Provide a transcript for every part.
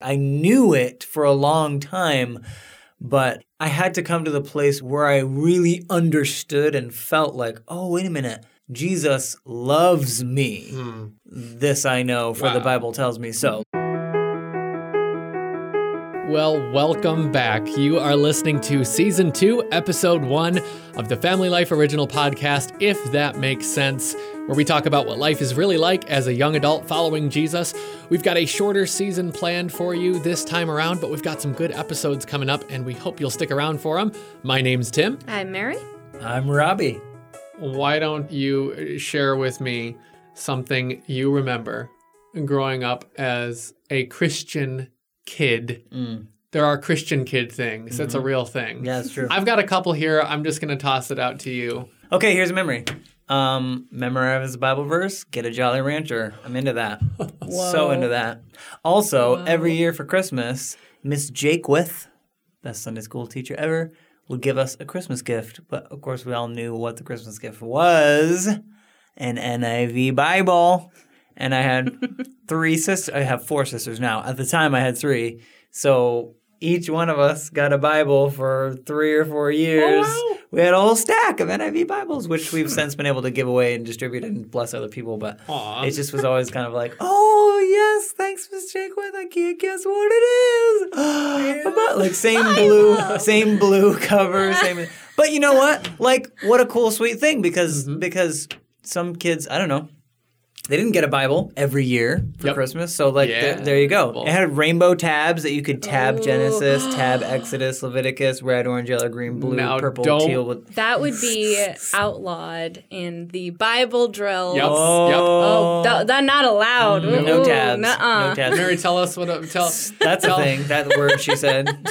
I knew it for a long time, but I had to come to the place where I really understood and felt like, oh, wait a minute. Jesus loves me. Hmm. This I know, for the Bible tells me so. Well, welcome back. You are listening to season two, episode one of the Family Life Original Podcast, if that makes sense, where we talk about what life is really like as a young adult following Jesus. We've got a shorter season planned for you this time around, but we've got some good episodes coming up, and we hope you'll stick around for them. My name's Tim. I'm Mary. I'm Robbie. Why don't you share with me something you remember growing up as a Christian kid? There are Christian kid things. That's a real thing. Yeah, that's true. I've got a couple here. I'm just going to toss it out to you. Okay, here's a memory. Um, memorize a Bible verse, get a Jolly Rancher. I'm into that. so into that. Also, every year for Christmas, Miss Jakewith, best Sunday school teacher ever, would give us a Christmas gift. But of course, we all knew what the Christmas gift was an NIV Bible. And I had three sisters. I have four sisters now. At the time, I had three. So each one of us got a Bible for three or four years. wow. We had a whole stack of NIV Bibles, which we've since been able to give away and distribute and bless other people. But Aw. it just was always kind of like, oh yes, thanks, Miss Jakewith. I can't guess what it is. But, like same blue, same blue cover, same. But you know what? Like, what a cool, sweet thing because Mm-hmm. because some kids, I don't know. They didn't get a Bible every year for Yep. Christmas, so like Yeah. there, there you go. Well- It had rainbow tabs that you could tab Oh. Genesis, tab Exodus, Leviticus, red, orange, yellow, green, blue, Now purple, don't- teal. With, That would be outlawed in the Bible drill. Yep. Oh, that, oh, that not allowed. no Ooh, tabs, nuh-uh. no tabs. Mary, tell us what. A, tell. That's a thing. That word she said.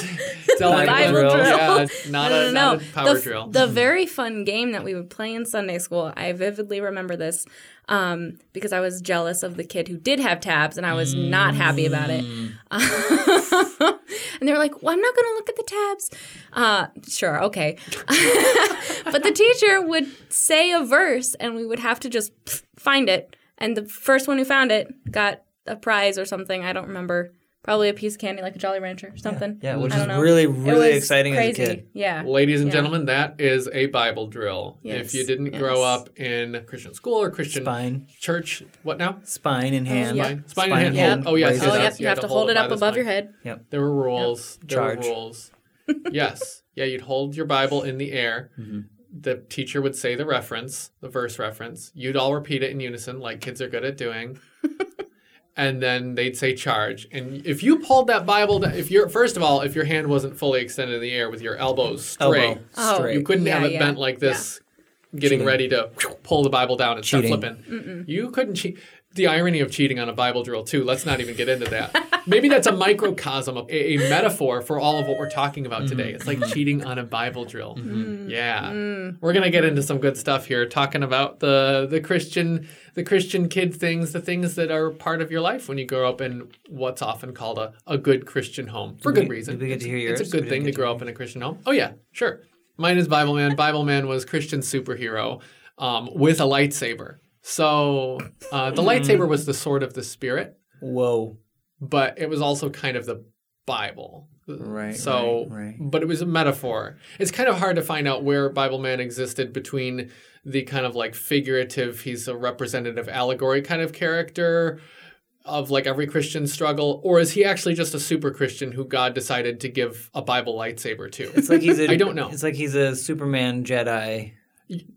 Tell Bible everyone- drill. Yeah, not, no, a, no, not a power the, drill. The very fun game that we would play in Sunday school, I vividly remember this um, because I was jealous of the kid who did have tabs and I was not happy about it. and they were like, well, I'm not going to look at the tabs. Uh, sure, okay. but the teacher would say a verse and we would have to just find it. And the first one who found it got a prize or something. I don't remember. Probably a piece of candy, like a Jolly Rancher or something. Yeah, which I is know. really, really was exciting as a kid. Yeah. Ladies and Yeah. gentlemen, that is a Bible drill. Yes, If you didn't grow up in Christian school or Christian Spine, church, what now? spine in hand. yeah. Spine, spine, Spine in in hand. hand. Oh, yes, Raise yes, it Oh, yes. yep. You have to hold it up the above your spine. head. There were rules. There Charge. were rules. yes. Yeah, you'd hold your Bible in the air. Mm-hmm. The teacher would say the reference, the verse reference. You'd all repeat it in unison, like kids are good at doing. and then they'd say charge. And if you pulled that Bible, da- if you're first of all, if your hand wasn't fully extended in the air with your elbows straight, Elbow straight. you couldn't Yeah, have it yeah, bent like this, getting Cheating. ready to pull the Bible down and Cheating. start flipping. You couldn't cheat. The irony of cheating on a Bible drill, too. Let's not even get into that. Maybe that's a microcosm, of a, a metaphor for all of what we're talking about mm-hmm. today. It's like mm-hmm. cheating on a Bible drill. Mm-hmm. Yeah, we're gonna get into some good stuff here, talking about the the Christian the Christian kid things, the things that are part of your life when you grow up in what's often called a, a good Christian home for we- good reason. did we get It's- to hear It's a good We thing to grow up in a Christian home. Oh yeah, sure. Mine is Bible Man. Bible Man was Christian superhero um, with a lightsaber. So uh, the lightsaber was the sword of the spirit, Whoa. but it was also kind of the Bible. Right, So, right, right. but it was a metaphor. It's kind of hard to find out where Bible Man existed between the kind of like figurative, he's a representative allegory kind of character of like every Christian struggle, or is he actually just a super Christian who God decided to give a Bible lightsaber to? It's like he's a, I don't know. It's like he's a Superman Jedi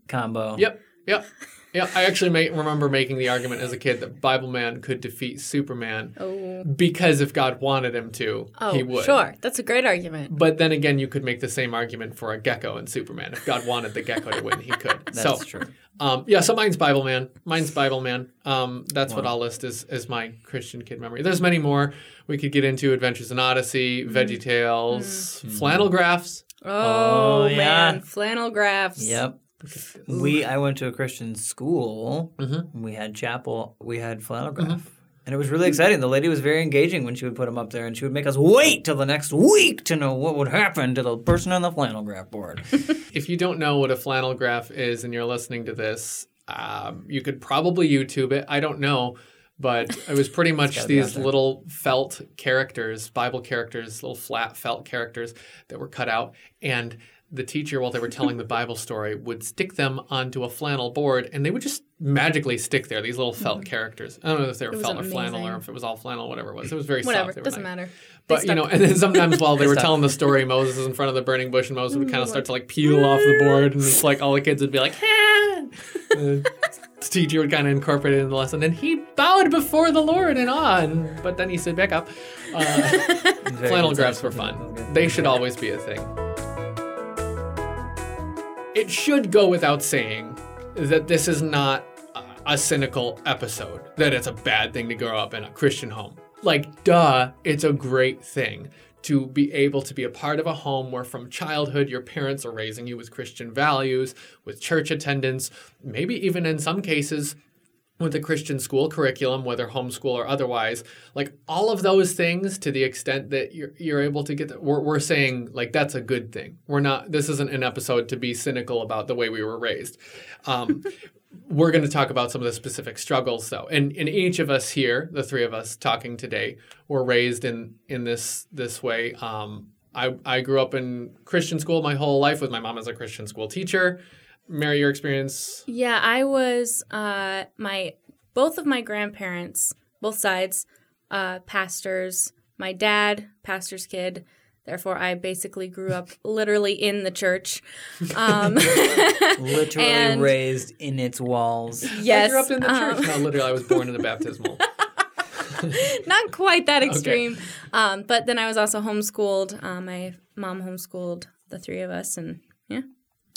combo. Yep, yep, yep. I actually may, remember making the argument as a kid that Bible Man could defeat Superman Oh, because if God wanted him to, oh he would. sure. That's a great argument. But then again, you could make the same argument for a gecko and Superman. If God wanted the gecko to win, he could. That's so, true. um, yeah. So mine's Bible Man. Mine's Bible Man. Um, that's what I'll list as, as my Christian kid memory. There's many more we could get into: Adventures in Odyssey, Veggie Tales, flannel graphs. Oh, Oh, yeah. man, flannel graphs. Yep. We I went to a Christian school. Mhm. We had chapel. We had flannel graph. And it was really exciting. The lady was very engaging when she would put them up there, and she would make us wait till the next week to know what would happen to the person on the flannel graph board. If you don't know what a flannel graph is and you're listening to this, um, you could probably YouTube it. I don't know. but it was pretty much gotta be out these little felt characters, Bible characters, little flat felt characters that were cut out. And the teacher, while they were telling the Bible story, would stick them onto a flannel board and they would just magically stick there, these little felt characters. I don't know if they were was felt or flannel or if it was all flannel, whatever it was. It was very Whatever, soft. They were doesn't nice. matter. But you know, and then sometimes while they were stuck. telling the story, Moses is in front of the burning bush, and Moses would kind of start to like peel off the board, and it's like all the kids would be like, "Ah!" The teacher would kind of incorporate it in the lesson, and he bowed before the Lord and on, but then he stood back up. Uh, flannel good graphs were fun. They should always be a thing. It should go without saying that this is not a- cynical episode, that it's a bad thing to grow up in a Christian home. Like, duh, it's a great thing to be able to be a part of a home where from childhood your parents are raising you with Christian values, with church attendance, maybe even in some cases with the Christian school curriculum, whether homeschool or otherwise, like all of those things to the extent that you're, you're able to get that, we're, we're saying like that's a good thing. We're not, this isn't an episode to be cynical about the way we were raised. Um, we're going to talk about some of the specific struggles though. And, and each of us here, the three of us talking today, were raised in, in this, this way. Um, I, I grew up in Christian school my whole life with my mom as a Christian school teacher. Mary, your experience? Yeah, I was uh my both of my grandparents, both sides, uh pastors. My dad, pastor's kid. Therefore, I basically grew up literally in the church. Um, Literally And- raised in its walls. yes, I grew up in the um, church. No, literally, I was born in the baptismal. not quite that extreme. Um, but then I was also homeschooled. Uh, my mom homeschooled the three of us, and yeah,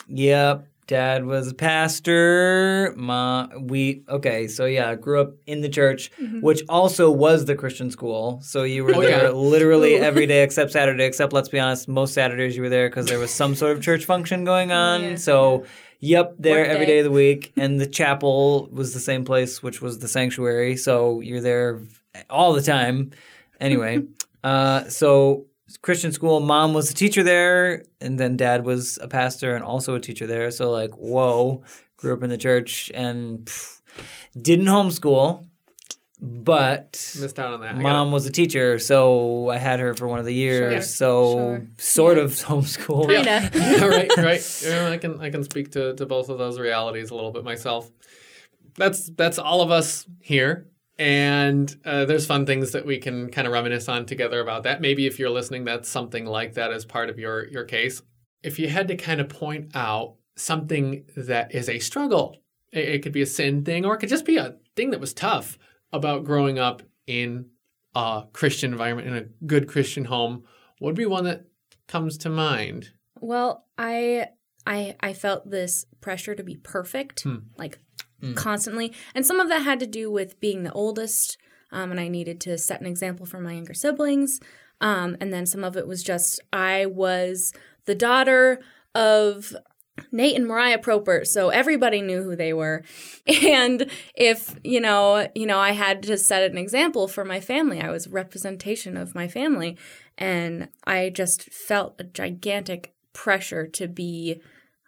Yep. Dad was a pastor. Ma, we okay. So yeah, grew up in the church, which also was the Christian school. So you were Oh, there yeah. literally every day except Saturday. Except let's be honest, most Saturdays you were there because there was some sort of church function going on. Yeah. So yep, there Work every day. day of the week, and the chapel was the same place, which was the sanctuary. So you're there all the time. Anyway, uh, so Christian school. Mom was a teacher there, and then dad was a pastor and also a teacher there. So like, whoa, grew up in the church and pff, didn't homeschool, but Missed out on that. I mom was a teacher, so I had her for one of the years. Sure, so sure. sort of homeschool. kinda. gotta- right, right. Yeah, I can I can speak to, to both of those realities a little bit myself. That's that's all of us here, and uh, there's fun things that we can kind of reminisce on together about that. Maybe if you're listening, that's something like that as part of your your case. If you had to kind of point out something that is a struggle, it, it could be a sin thing, or it could just be a thing that was tough about growing up in a Christian environment in a good Christian home. What would be one that comes to mind? Well, I I I felt this pressure to be perfect, Hmm. like constantly, and some of that had to do with being the oldest, um, and I needed to set an example for my younger siblings. Um, and then some of it was just I was the daughter of Nate and Mariah Proper, so everybody knew who they were. And if, you know, you know, I had to set an example for my family. I was representation of my family. And I just felt a gigantic pressure to be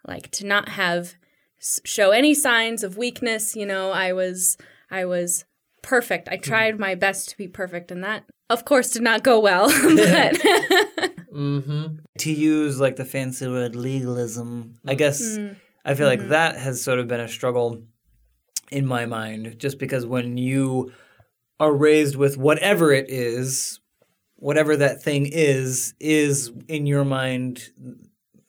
like to not have show any signs of weakness, you know. I was I was perfect. I mm-hmm. tried my best to be perfect and that of course did not go well. but Mm-hmm. to use like the fancy word legalism, I mm. guess mm. I feel like mm-hmm. that has sort of been a struggle in my mind, just because when you are raised with whatever it is, whatever that thing is, is in your mind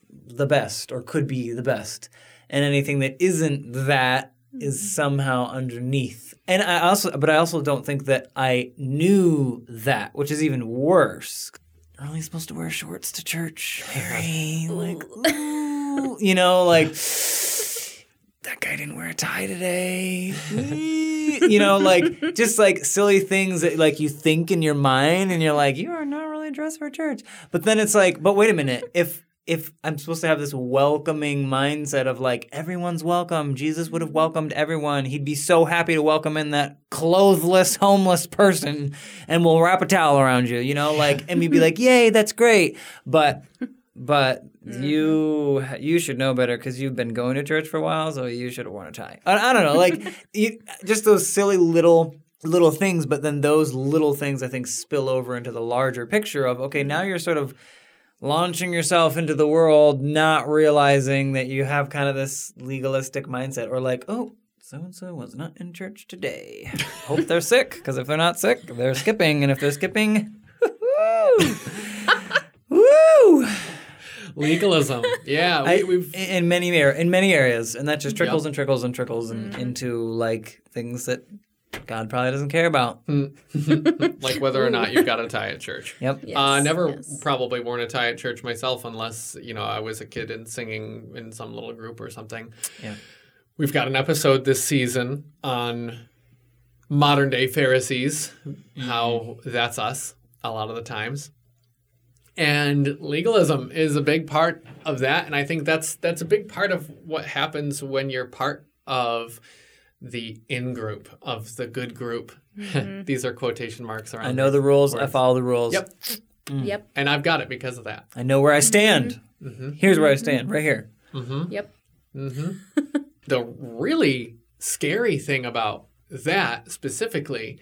the best or could be the best. And anything that isn't that is hmm. somehow underneath. And I also, but I also don't think that I knew that, which is even worse. You're only supposed to wear shorts to church, Mary. Like, ooh, you know, like that guy didn't wear a tie today. you know, like just like silly things that like you think in your mind, and you're like, you are not really dressed for church. But then it's like, but wait a minute, if if I'm supposed to have this welcoming mindset of like everyone's welcome, Jesus would have mm-hmm. welcomed everyone. He'd be so happy to welcome in that clothless, homeless person, and we'll wrap a towel around you, you know, like, and we'd be like, yay, that's great. But but mm-hmm. you you should know better because you've been going to church for a while, so you should have worn a tie. I, I don't know, like you, just those silly little little things, but then those little things I think spill over into the larger picture of okay, now mm-hmm. you're sort of launching yourself into the world, not realizing that you have kind of this legalistic mindset, or like, oh, so and so was not in church today. Hope they're sick, because if they're not sick, they're skipping, and if they're skipping, woo, woo. Legalism. Yeah, we, I, we've in many ar- in many areas, and that just trickles Yep. and trickles and trickles and, mm. into like things that God probably doesn't care about. like whether or not you've got a tie at church. Yep. Yes, uh, never yes. probably worn a tie at church myself, unless you know I was a kid and singing in some little group or something. Yeah. We've got an episode this season on modern day Pharisees, how that's us a lot of the times. And legalism is a big part of that, and I think that's that's a big part of what happens when you're part of the in group of the good group. Mm-hmm. These are quotation marks around. I know the rules. I follow the rules. Yep, mm. Yep. and I've got it because of that. I know where I stand. Mm-hmm. mm-hmm. Here's where I mm-hmm. stand, right here. Yep. the really scary thing about that specifically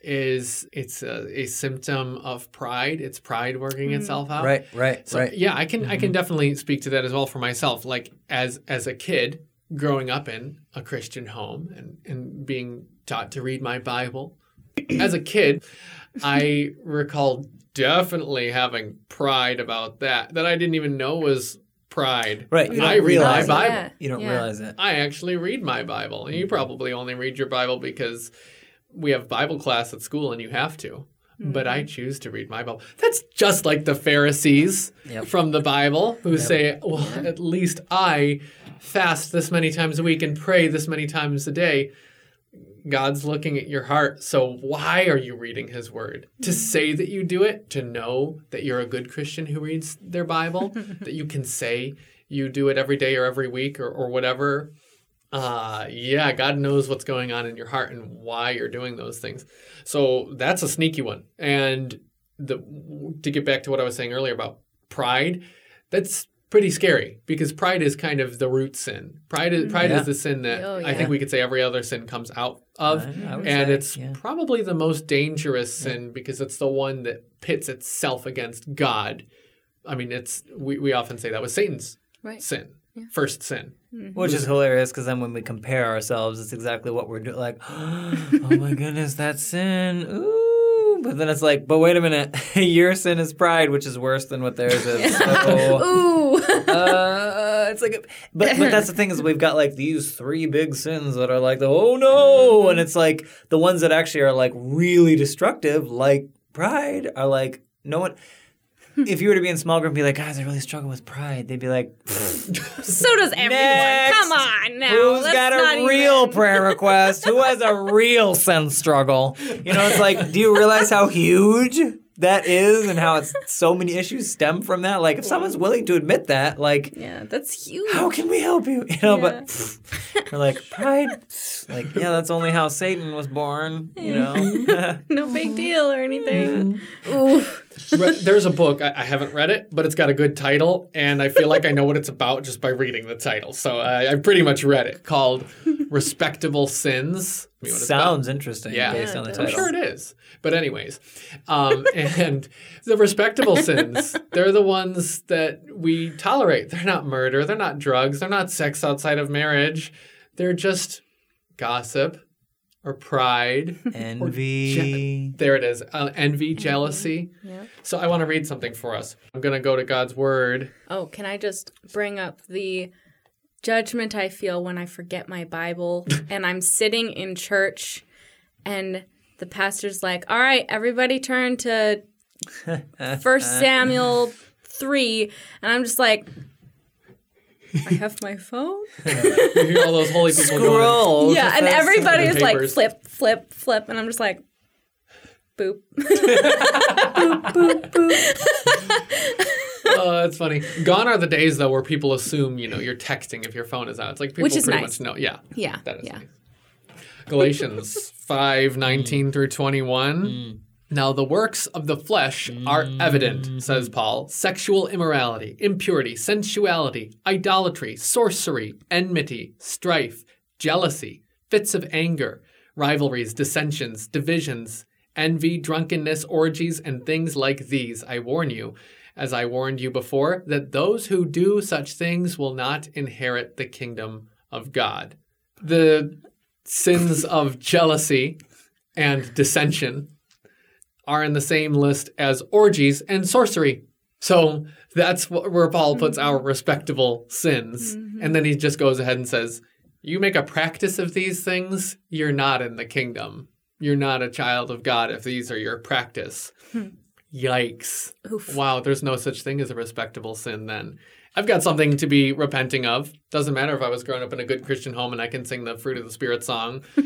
is it's a, a symptom of pride. It's pride working mm. itself out. Right, right, So right. yeah, I can I can definitely speak to that as well for myself. Like as as a kid growing up in a Christian home and and being taught to read my Bible. As a kid, I recall definitely having pride about that that I didn't even know was pride. Right, you I don't read my realize it. Bible. Yeah. You don't Yeah. realize it. I actually read my Bible. And you probably only read your Bible because we have Bible class at school and you have to. But I mm-hmm. choose to read my Bible. That's just like the Pharisees Yep. from the Bible who say, well, at least I fast this many times a week and pray this many times a day. God's looking at your heart. So why are you reading his word? To mm-hmm. say that you do it, to know that you're a good Christian who reads their Bible, that you can say you do it every day or every week or, or whatever. Uh yeah, God knows what's going on in your heart and why you're doing those things. So that's a sneaky one. And the to get back to what I was saying earlier about pride, that's pretty scary because pride is kind of the root sin. Pride is pride Yeah. is the sin that Oh, I think we could say every other sin comes out of. I- I and say, it's yeah. probably the most dangerous sin because it's the one that pits itself against God. I mean, it's we, we often say that was Satan's Right. sin, first sin. Which is hilarious because then when we compare ourselves, it's exactly what we're doing. Like, oh my goodness, that sin. Ooh. But then it's like, but wait a minute. Your sin is pride, which is worse than what theirs is. So, Ooh. uh, it's like, but, but that's the thing is we've got like these three big sins that are like the, oh no. And it's like the ones that actually are like really destructive, like pride, are like, no one. If you were to be in small group and be like, guys, I really struggle with pride, they'd be like, so does everyone. Next. Come on now. Who's Let's got a real even- prayer request? Who has a real sin struggle? You know, it's like, do you realize how huge that is and how it's so many issues stem from that? Like, if someone's willing to admit that, like, Yeah, that's huge. how can we help you? You know, but we're like, pride, like, yeah, that's only how Satan was born, you know? no big deal or anything. Ooh. Re- There's a book I, I haven't read it, but it's got a good title, and I feel like I know what it's about just by reading the title. So I, I pretty much read it, called "Respectable Sins." It's about. Sounds interesting Yeah. based Yeah, on the title. I'm sure it is. But anyways, um, and the respectable sins, they're the ones that we tolerate. They're not murder, they're not drugs, they're not sex outside of marriage. They're just gossip or pride. Envy. There it is. Uh, envy, jealousy. Yeah. So I want to read something for us. I'm going to go to God's word. Oh, can I just bring up the judgment I feel when I forget my Bible and I'm sitting in church and the pastor's like, "All right, everybody turn to First Samuel 3." And I'm just like, I have my phone? You hear all those holy people going, yeah, and everybody is like papers. flip, flip, flip and I'm just like boop. Oh, that's funny. Gone are the days though where people assume you know you're texting if your phone is out. It's like people Which is pretty nice. much know. Yeah, Yeah. that is yeah. nice. Galatians five nineteen through twenty one. Hmm. Now the works of the flesh are evident, mm-hmm. says Paul: sexual immorality, impurity, sensuality, idolatry, sorcery, enmity, strife, jealousy, fits of anger, rivalries, dissensions, divisions, envy, drunkenness, orgies, and things like these. I warn you, as I warned you before, that those who do such things will not inherit the kingdom of God. The sins of jealousy and dissension are in the same list as orgies and sorcery. So that's where Paul puts our respectable sins. Mm-hmm. And then he just goes ahead and says, You make a practice of these things, you're not in the kingdom. You're not a child of God if these are your practice. Hmm. Yikes. Oof. Wow, there's no such thing as a respectable sin then. I've got something to be repenting of. Doesn't matter if I was growing up in a good Christian home and I can sing the fruit of the Spirit song.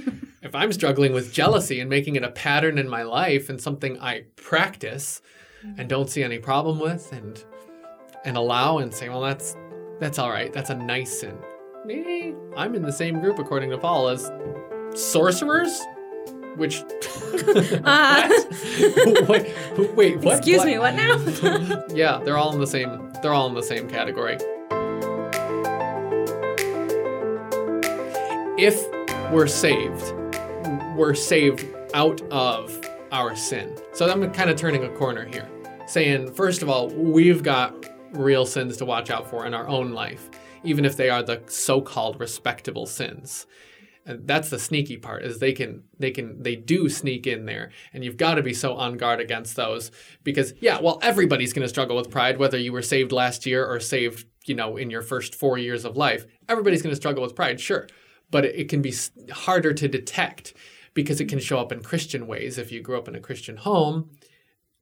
if I'm struggling with jealousy and making it a pattern in my life and something I practice and don't see any problem with and and allow and say, well, that's that's all right. That's a nice sin. Maybe I'm in the same group according to Paul as sorcerers which uh, wait, wait, what? Excuse what? me, what now? yeah, they're all in the same. They're all in the same category. If we're saved, we're saved out of our sin. So I'm kind of turning a corner here, saying first of all, we've got real sins to watch out for in our own life, even if they are the so-called respectable sins and that's the sneaky part is they can they can they do sneak in there. And you've got to be so on guard against those. Because yeah well everybody's going to struggle with pride whether you were saved last year or saved you know in your first 4 years of life. Everybody's going to struggle with pride sure. But it, it can be harder to detect because it can show up in Christian ways. If you grew up in a Christian home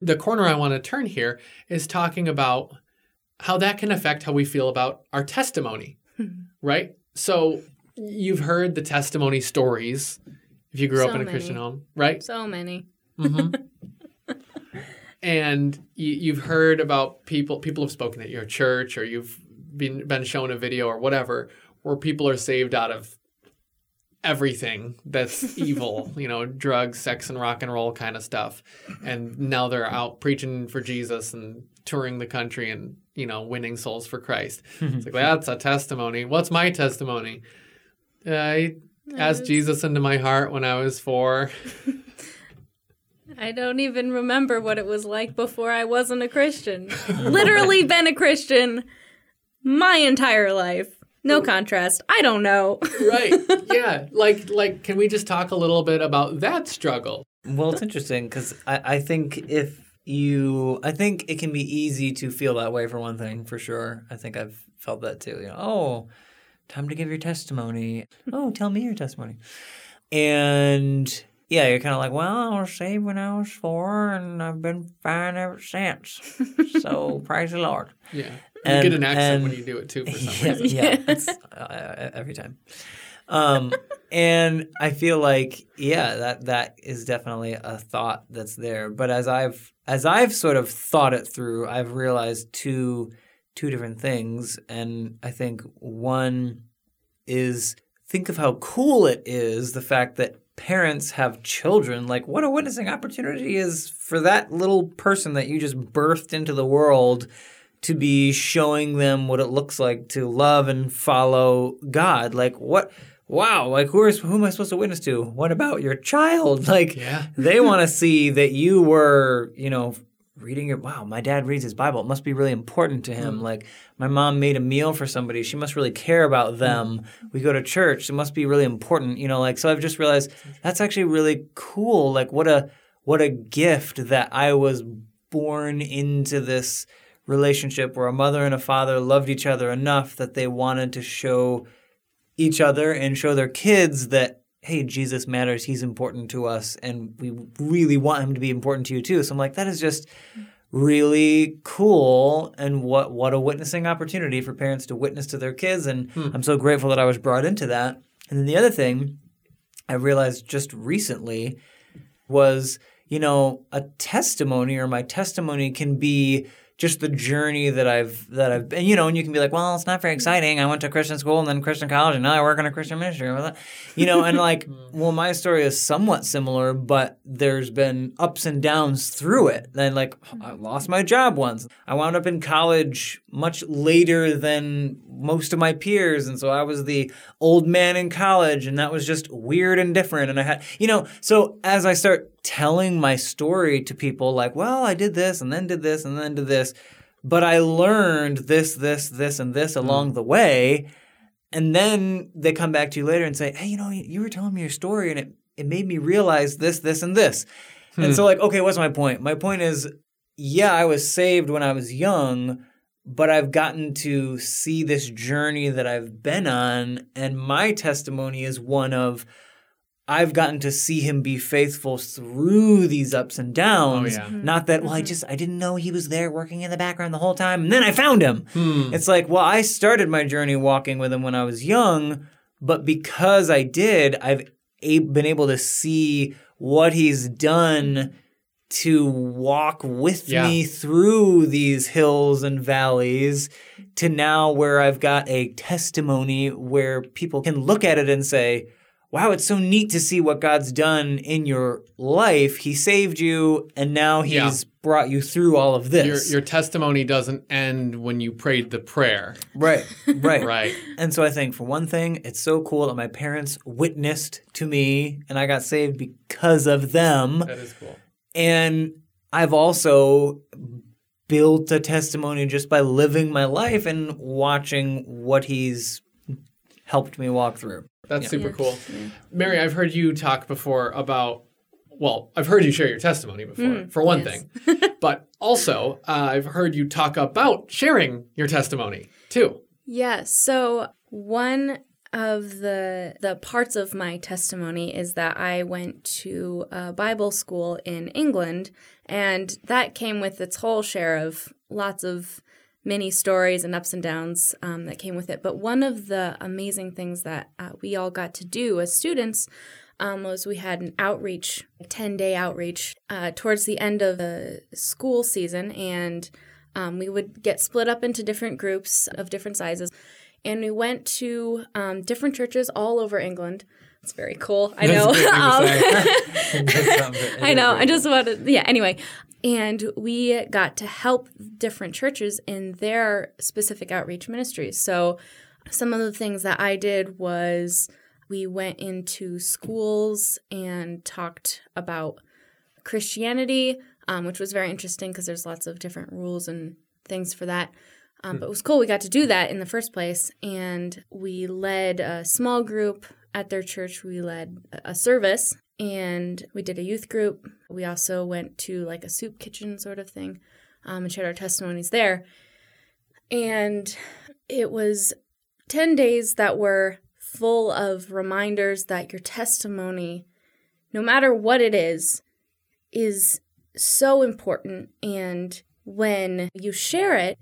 the corner I want to turn here is talking about how that can affect how we feel about our testimony hmm. right? So you've heard the testimony stories if you grew so up in a many. Christian home, right? So many. Mm-hmm. and you, have heard about people. People have spoken at your church, or you've been been shown a video or whatever, where people are saved out of everything that's evil, you know, drugs, sex, and rock and roll kind of stuff. And now they're out preaching for Jesus and touring the country and, you know, winning souls for Christ. It's like, that's a testimony. What's my testimony? Uh, I asked Jesus into my heart when I was four. I don't even remember what it was like before I wasn't a Christian. Literally been a Christian my entire life. No oh. contrast. I don't know. right. Yeah. Like like can we just talk a little bit about that struggle? Well, it's interesting because I, I think if you I think it can be easy to feel that way for one thing, for sure. I think I've felt that too. You know, oh, time to give your testimony. Oh, tell me your testimony. And yeah, you're kind of like, well, I was saved when I was four, and I've been fine ever since. so praise the Lord. Yeah, you and, get an accent and, when you do it too for some yeah, reason. Yeah, it's, uh, every time. Um, and I feel like, yeah, that that is definitely a thought that's there. But as I've as I've sort of thought it through, I've realized two two different things. And I think one is think of how cool it is the fact that parents have children. Like, what a witnessing opportunity is for that little person that you just birthed into the world to be showing them what it looks like to love and follow God. Like, what? Wow, like who, is, who am I supposed to witness to? What about your child? Like, yeah. they want to see that you were, you know, reading it wow my dad reads his bible. It must be really important to him. Mm. like my mom made a meal for somebody. She must really care about them. Mm. we go to church. It must be really important you know like so i've just realized that's actually really cool. Like what a what a gift that i was born into this relationship where a mother and a father loved each other enough that they wanted to show each other and show their kids that hey, Jesus matters. He's important to us, and we really want him to be important to you too. So I'm like, that is just really cool and what what a witnessing opportunity for parents to witness to their kids and hmm. I'm so grateful that I was brought into that. And then the other thing I realized just recently was, you know, a testimony or my testimony can be just the journey that I've that I've been, you know, and you can be like, well, it's not very exciting. I went to Christian school and then Christian college, and now I work in a Christian ministry, you know, and like, mm-hmm. well, my story is somewhat similar, but there's been ups and downs through it. Then, like, I mm-hmm. lost my job once. I wound up in college much later than most of my peers, and so I was the old man in college, and that was just weird and different. And I had, you know, so as I start telling my story to people like, well, I did this and then did this and then did this, but I learned this, this, this, and this along mm. the way. And then they come back to you later and say, hey, you know, you were telling me your story and it, it made me realize this, this, and this. Hmm. And so, like, okay, what's my point? My point is, yeah, I was saved when I was young, but I've gotten to see this journey that I've been on. And my testimony is one of, I've gotten to see him be faithful through these ups and downs. Oh, yeah. mm-hmm. Not that, well, I mm-hmm. just, I didn't know he was there working in the background the whole time. And then I found him. Hmm. It's like, well, I started my journey walking with him when I was young, but because I did, I've a- been able to see what he's done to walk with yeah. me through these hills and valleys to now where I've got a testimony where people can look at it and say, wow, it's so neat to see what God's done in your life. He saved you, and now He's yeah. brought you through all of this. Your, your, testimony doesn't end when you prayed the prayer. Right, right, right. And so I think, for one thing, it's so cool that my parents witnessed to me, and I got saved because of them. That is cool. And I've also built a testimony just by living my life and watching what He's helped me walk through. That's yeah. super yeah. cool. Mary, I've heard you talk before about, well, I've heard you share your testimony before, mm, for one yes. thing. but also, uh, I've heard you talk about sharing your testimony too. Yeah. So, one of the the parts of my testimony is that I went to a Bible school in England and that came with its whole share of lots of many stories and ups and downs um, that came with it. But one of the amazing things that uh, we all got to do as students um, was we had an outreach, a 10 day outreach uh, towards the end of the school season. And um, we would get split up into different groups of different sizes. And we went to um, different churches all over England. It's very cool. I know. Um, I know. I just wanted, yeah. Anyway, and we got to help different churches in their specific outreach ministries. So, some of the things that I did was we went into schools and talked about Christianity, um, which was very interesting because there's lots of different rules and things for that. Um, but it was cool. We got to do that in the first place. And we led a small group at their church. We led a service and we did a youth group. We also went to like a soup kitchen sort of thing um, and shared our testimonies there. And it was 10 days that were full of reminders that your testimony, no matter what it is, is so important. And when you share it,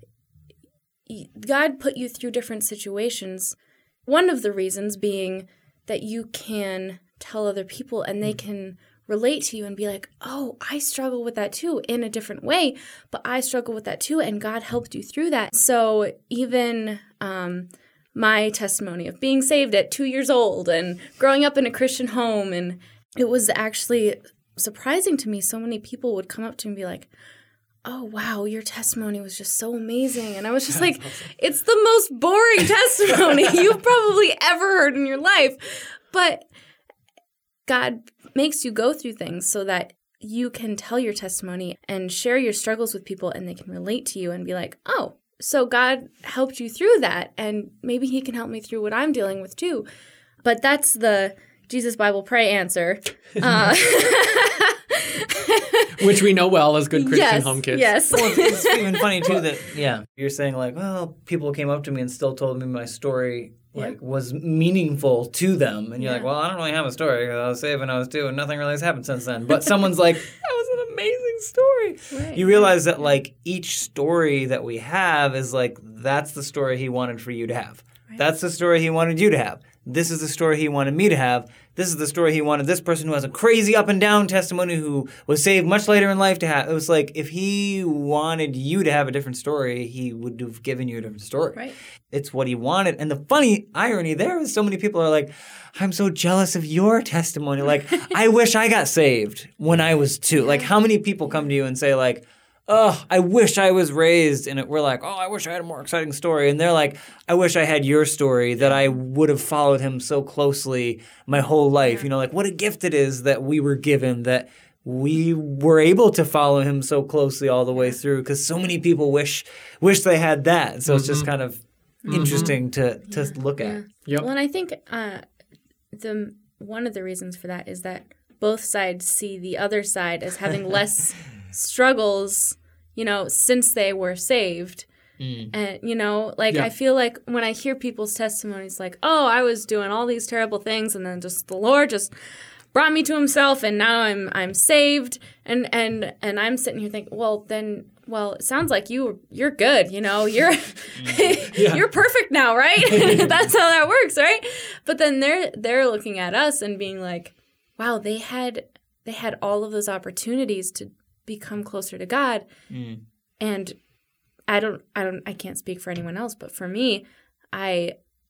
God put you through different situations. One of the reasons being that you can tell other people and they mm. can relate to you and be like, oh, I struggle with that too in a different way, but I struggle with that too, and God helped you through that. So even um, my testimony of being saved at two years old and growing up in a Christian home, and it was actually surprising to me. So many people would come up to me and be like, oh wow your testimony was just so amazing and i was just like awesome. it's the most boring testimony you've probably ever heard in your life but God makes you go through things so that you can tell your testimony and share your struggles with people and they can relate to you and be like, oh, so God helped you through that and maybe he can help me through what I'm dealing with too. But that's the Jesus Bible pray answer. Uh, Which we know well as good Christian yes, home kids. Yes. well, it's even funny too that yeah, you're saying like, well, people came up to me and still told me my story like was meaningful to them and you're yeah. like well i don't really have a story i was saved when i was two and nothing really has happened since then but someone's like that was an amazing story right. you realize that like each story that we have is like that's the story he wanted for you to have That's the story he wanted you to have. This is the story he wanted me to have. This is the story he wanted this person who has a crazy up and down testimony who was saved much later in life to have. It was like if he wanted you to have a different story, he would have given you a different story. Right. It's what he wanted. And the funny irony there is so many people are like, I'm so jealous of your testimony. Like, I wish I got saved when I was two. Like, how many people come to you and say, like, oh, I wish I was raised. And it, we're like, oh, I wish I had a more exciting story. And they're like, I wish I had your story that I would have followed him so closely my whole life. You know, like what a gift it is that we were given that we were able to follow him so closely all the way through because so many people wish wish they had that. So it's just kind of interesting to to look at. Yep. Well, and I think uh, the one of the reasons for that is that both sides see the other side as having less struggles, you know, since they were saved. Mm. And you know, like Yeah. I feel like when I hear people's testimonies, like, "Oh, I was doing all these terrible things, and then just the Lord just brought me to Himself, and now I'm I'm saved," and and and I'm sitting here thinking, "Well, then, well, it sounds like you you're good, you know, you're mm. you're perfect now, right? That's how that works, right?" But then they're they're looking at us and being like, "Wow, they had they had all of those opportunities to become closer to God." And I don't I don't I can't speak for anyone else, but for me, I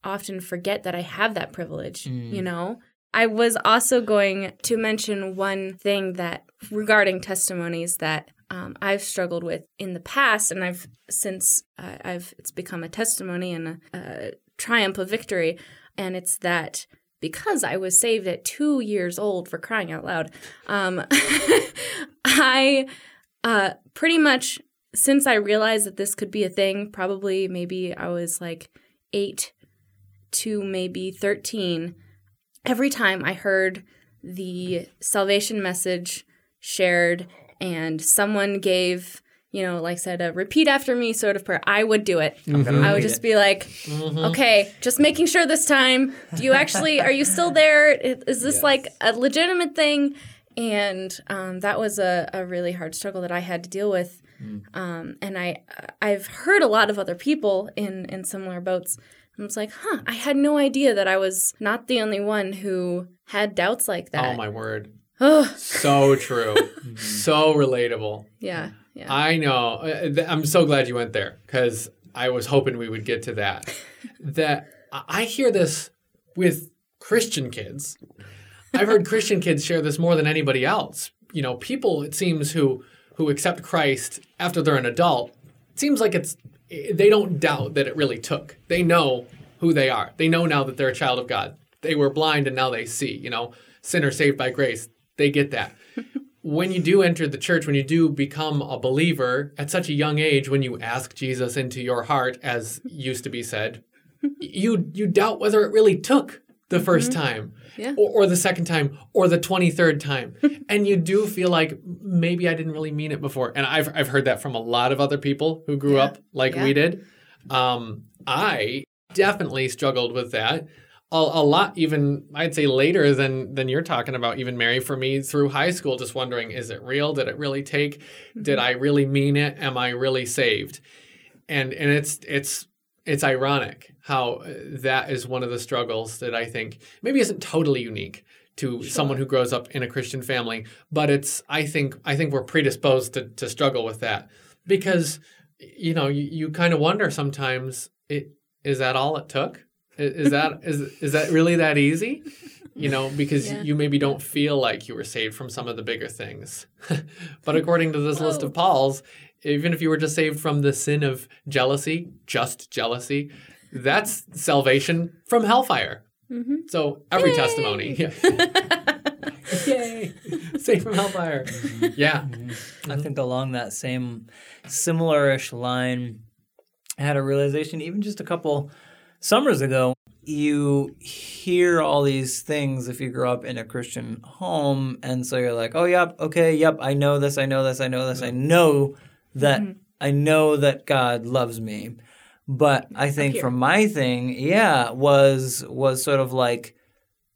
often forget that I have that privilege, you know? I was also going to mention one thing that regarding testimonies that um, I've struggled with in the past, and I've since uh, I've it's become a testimony and a, a triumph of victory, and it's that because I was saved at two years old for crying out loud, um, I uh, pretty much since I realized that this could be a thing, probably maybe I was like eight to maybe 13, every time I heard the salvation message shared and someone gave, you know, like said a repeat after me sort of prayer, I would do it. I'm gonna I would just be like, okay, just making sure this time. Do you actually, are you still there? Is I- Is this like a legitimate thing? And um, that was a, a really hard struggle that I had to deal with. Um, and I, I've heard a lot of other people in, in similar boats. And it's like, huh, I had no idea that I was not the only one who had doubts like that. Oh my word. Ugh. So true. so relatable. yeah, yeah. I know. Uh, I'm so glad you went there because I was hoping we would get to that. that I I hear this with Christian kids. I've heard Christian kids share this more than anybody else. You know, people it seems who who accept Christ after they're an adult. It seems like it's they don't doubt that it really took. They know who they are. They know now that they're a child of God. They were blind and now they see. You know, sinner saved by grace. They get that when you do enter the church, when you do become a believer at such a young age, when you ask Jesus into your heart, as used to be said, you you doubt whether it really took the 1st time, Yeah. or, or the second time, or the twenty third time, and you do feel like maybe I didn't really mean it before. And I've I've heard that from a lot of other people who grew Yeah. up like Yeah. we did. Um, I definitely struggled with that a, a lot even i'd say later than than you're talking about even mary for me through high school just wondering is it real? Did it really take did i really mean it? Am i really saved? And and it's it's it's ironic how uh, that is one of the struggles that i think maybe isn't totally unique to someone who grows up in a christian family but it's i think i think we're predisposed to, to struggle with that because you know you, you kind of wonder sometimes it is that all it took is that is is that really that easy? You know because Yeah. you maybe don't feel like you were saved from some of the bigger things. But according to this list of paul's even if you were just saved from the sin of jealousy just jealousy that's salvation from hellfire. Mhm. so every testimony. Yeah. yay! Saved from hellfire. Mm-hmm. Yeah. Mm-hmm. I mm-hmm. think along that same similar-ish line, I had a realization even just a couple summers ago. You hear all these things if you grow up in a Christian home, and so you're like, "Oh, yep, okay, yep, I know this, I know this, I know this, I mm-hmm. know that, mm-hmm. I know that God loves me." But I think for my thing, yeah, was was sort of like,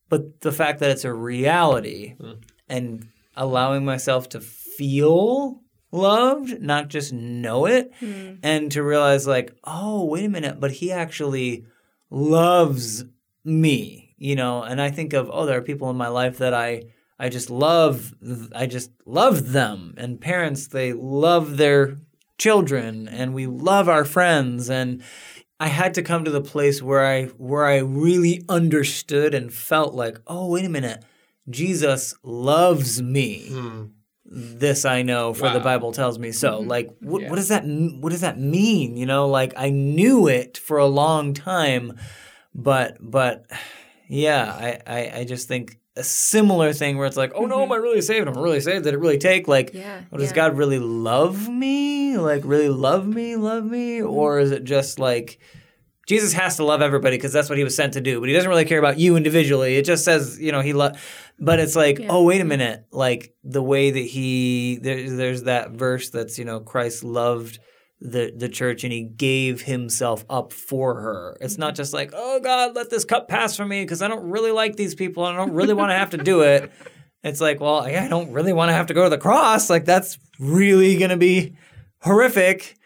but the fact that it's a reality mm. and allowing myself to feel loved, not just know it, mm. and to realize like, oh, wait a minute, but he actually loves me, you know, and I think of, oh, there are people in my life that I I just love I just love them and parents they love their children and we love our friends and I had to come to the place where I where I really understood and felt like, oh wait a minute, Jesus loves me. Hmm. This I know, for the Bible tells me so. Mm-hmm. Like, what, Yeah. what does that what does that mean? You know, like I knew it for a long time, but but yeah, I I, I just think a similar thing where it's like, oh no, mm-hmm. am I really saved? I'm I really saved? Did it really take? Like, Yeah, well, does yeah. God really love me? Like, really love me, love me? Mm-hmm. Or is it just like Jesus has to love everybody because that's what he was sent to do, but he doesn't really care about you individually. It just says, you know, he love. But it's like, Yeah. oh, wait a minute. Like the way that he there, there's that verse that's you know Christ loved the the church and he gave himself up for her. It's not mm-hmm. just like, oh God, let this cup pass from me because I don't really like these people and I don't really want to have to do it. It's like, well, yeah, I don't really want to have to go to the cross. Like that's really gonna be horrific.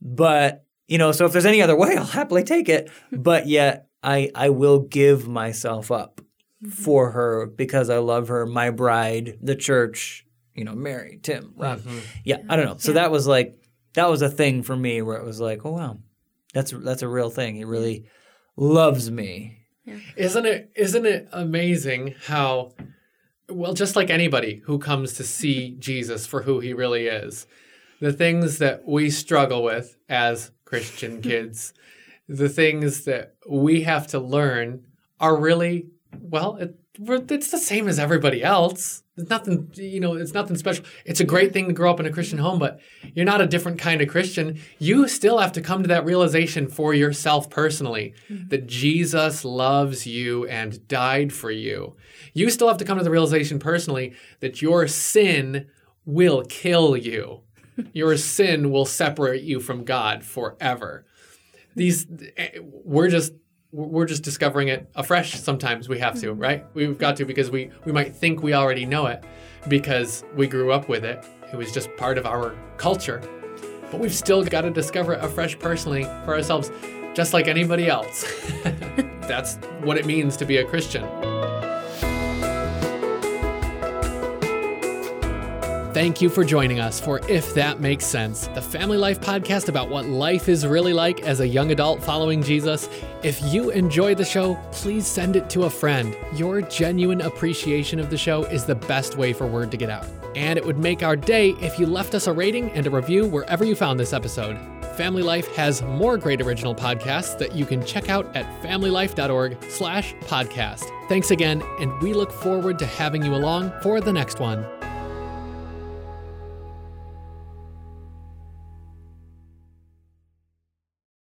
But you know, so if there's any other way, I'll happily take it. But yet, I I will give myself up mm-hmm. for her because I love her, my bride, the church. You know, Mary, Tim, Rob. Mm-hmm. Yeah, I don't know. So that was like that was a thing for me where it was like, oh wow, that's that's a real thing. He really loves me. Isn't it isn't it amazing how well just like anybody who comes to see Jesus for who he really is, the things that we struggle with as Christian kids, the things that we have to learn are really well, it, we're, it's the same as everybody else. There's nothing, you know, it's nothing special. It's a great thing to grow up in a Christian home, but you're not a different kind of Christian. You still have to come to that realization for yourself personally mm-hmm. that Jesus loves you and died for you. You still have to come to the realization personally that your sin will kill you. Your sin will separate you from God forever. These eh, we're just we're just discovering it afresh sometimes we have to right? We've got to because we we might think we already know it because we grew up with it. It was just part of our culture. But we've still got to discover it afresh personally for ourselves just like anybody else. That's what it means to be a christian Thank you for joining us for If That Makes Sense, the family life podcast about what life is really like as a young adult following Jesus. If you enjoy the show, please send it to a friend. Your genuine appreciation of the show is the best way for word to get out. And it would make our day if you left us a rating and a review wherever you found this episode. Family Life has more great original podcasts that you can check out at familylife.org slash podcast. Thanks again, and we look forward to having you along for the next one.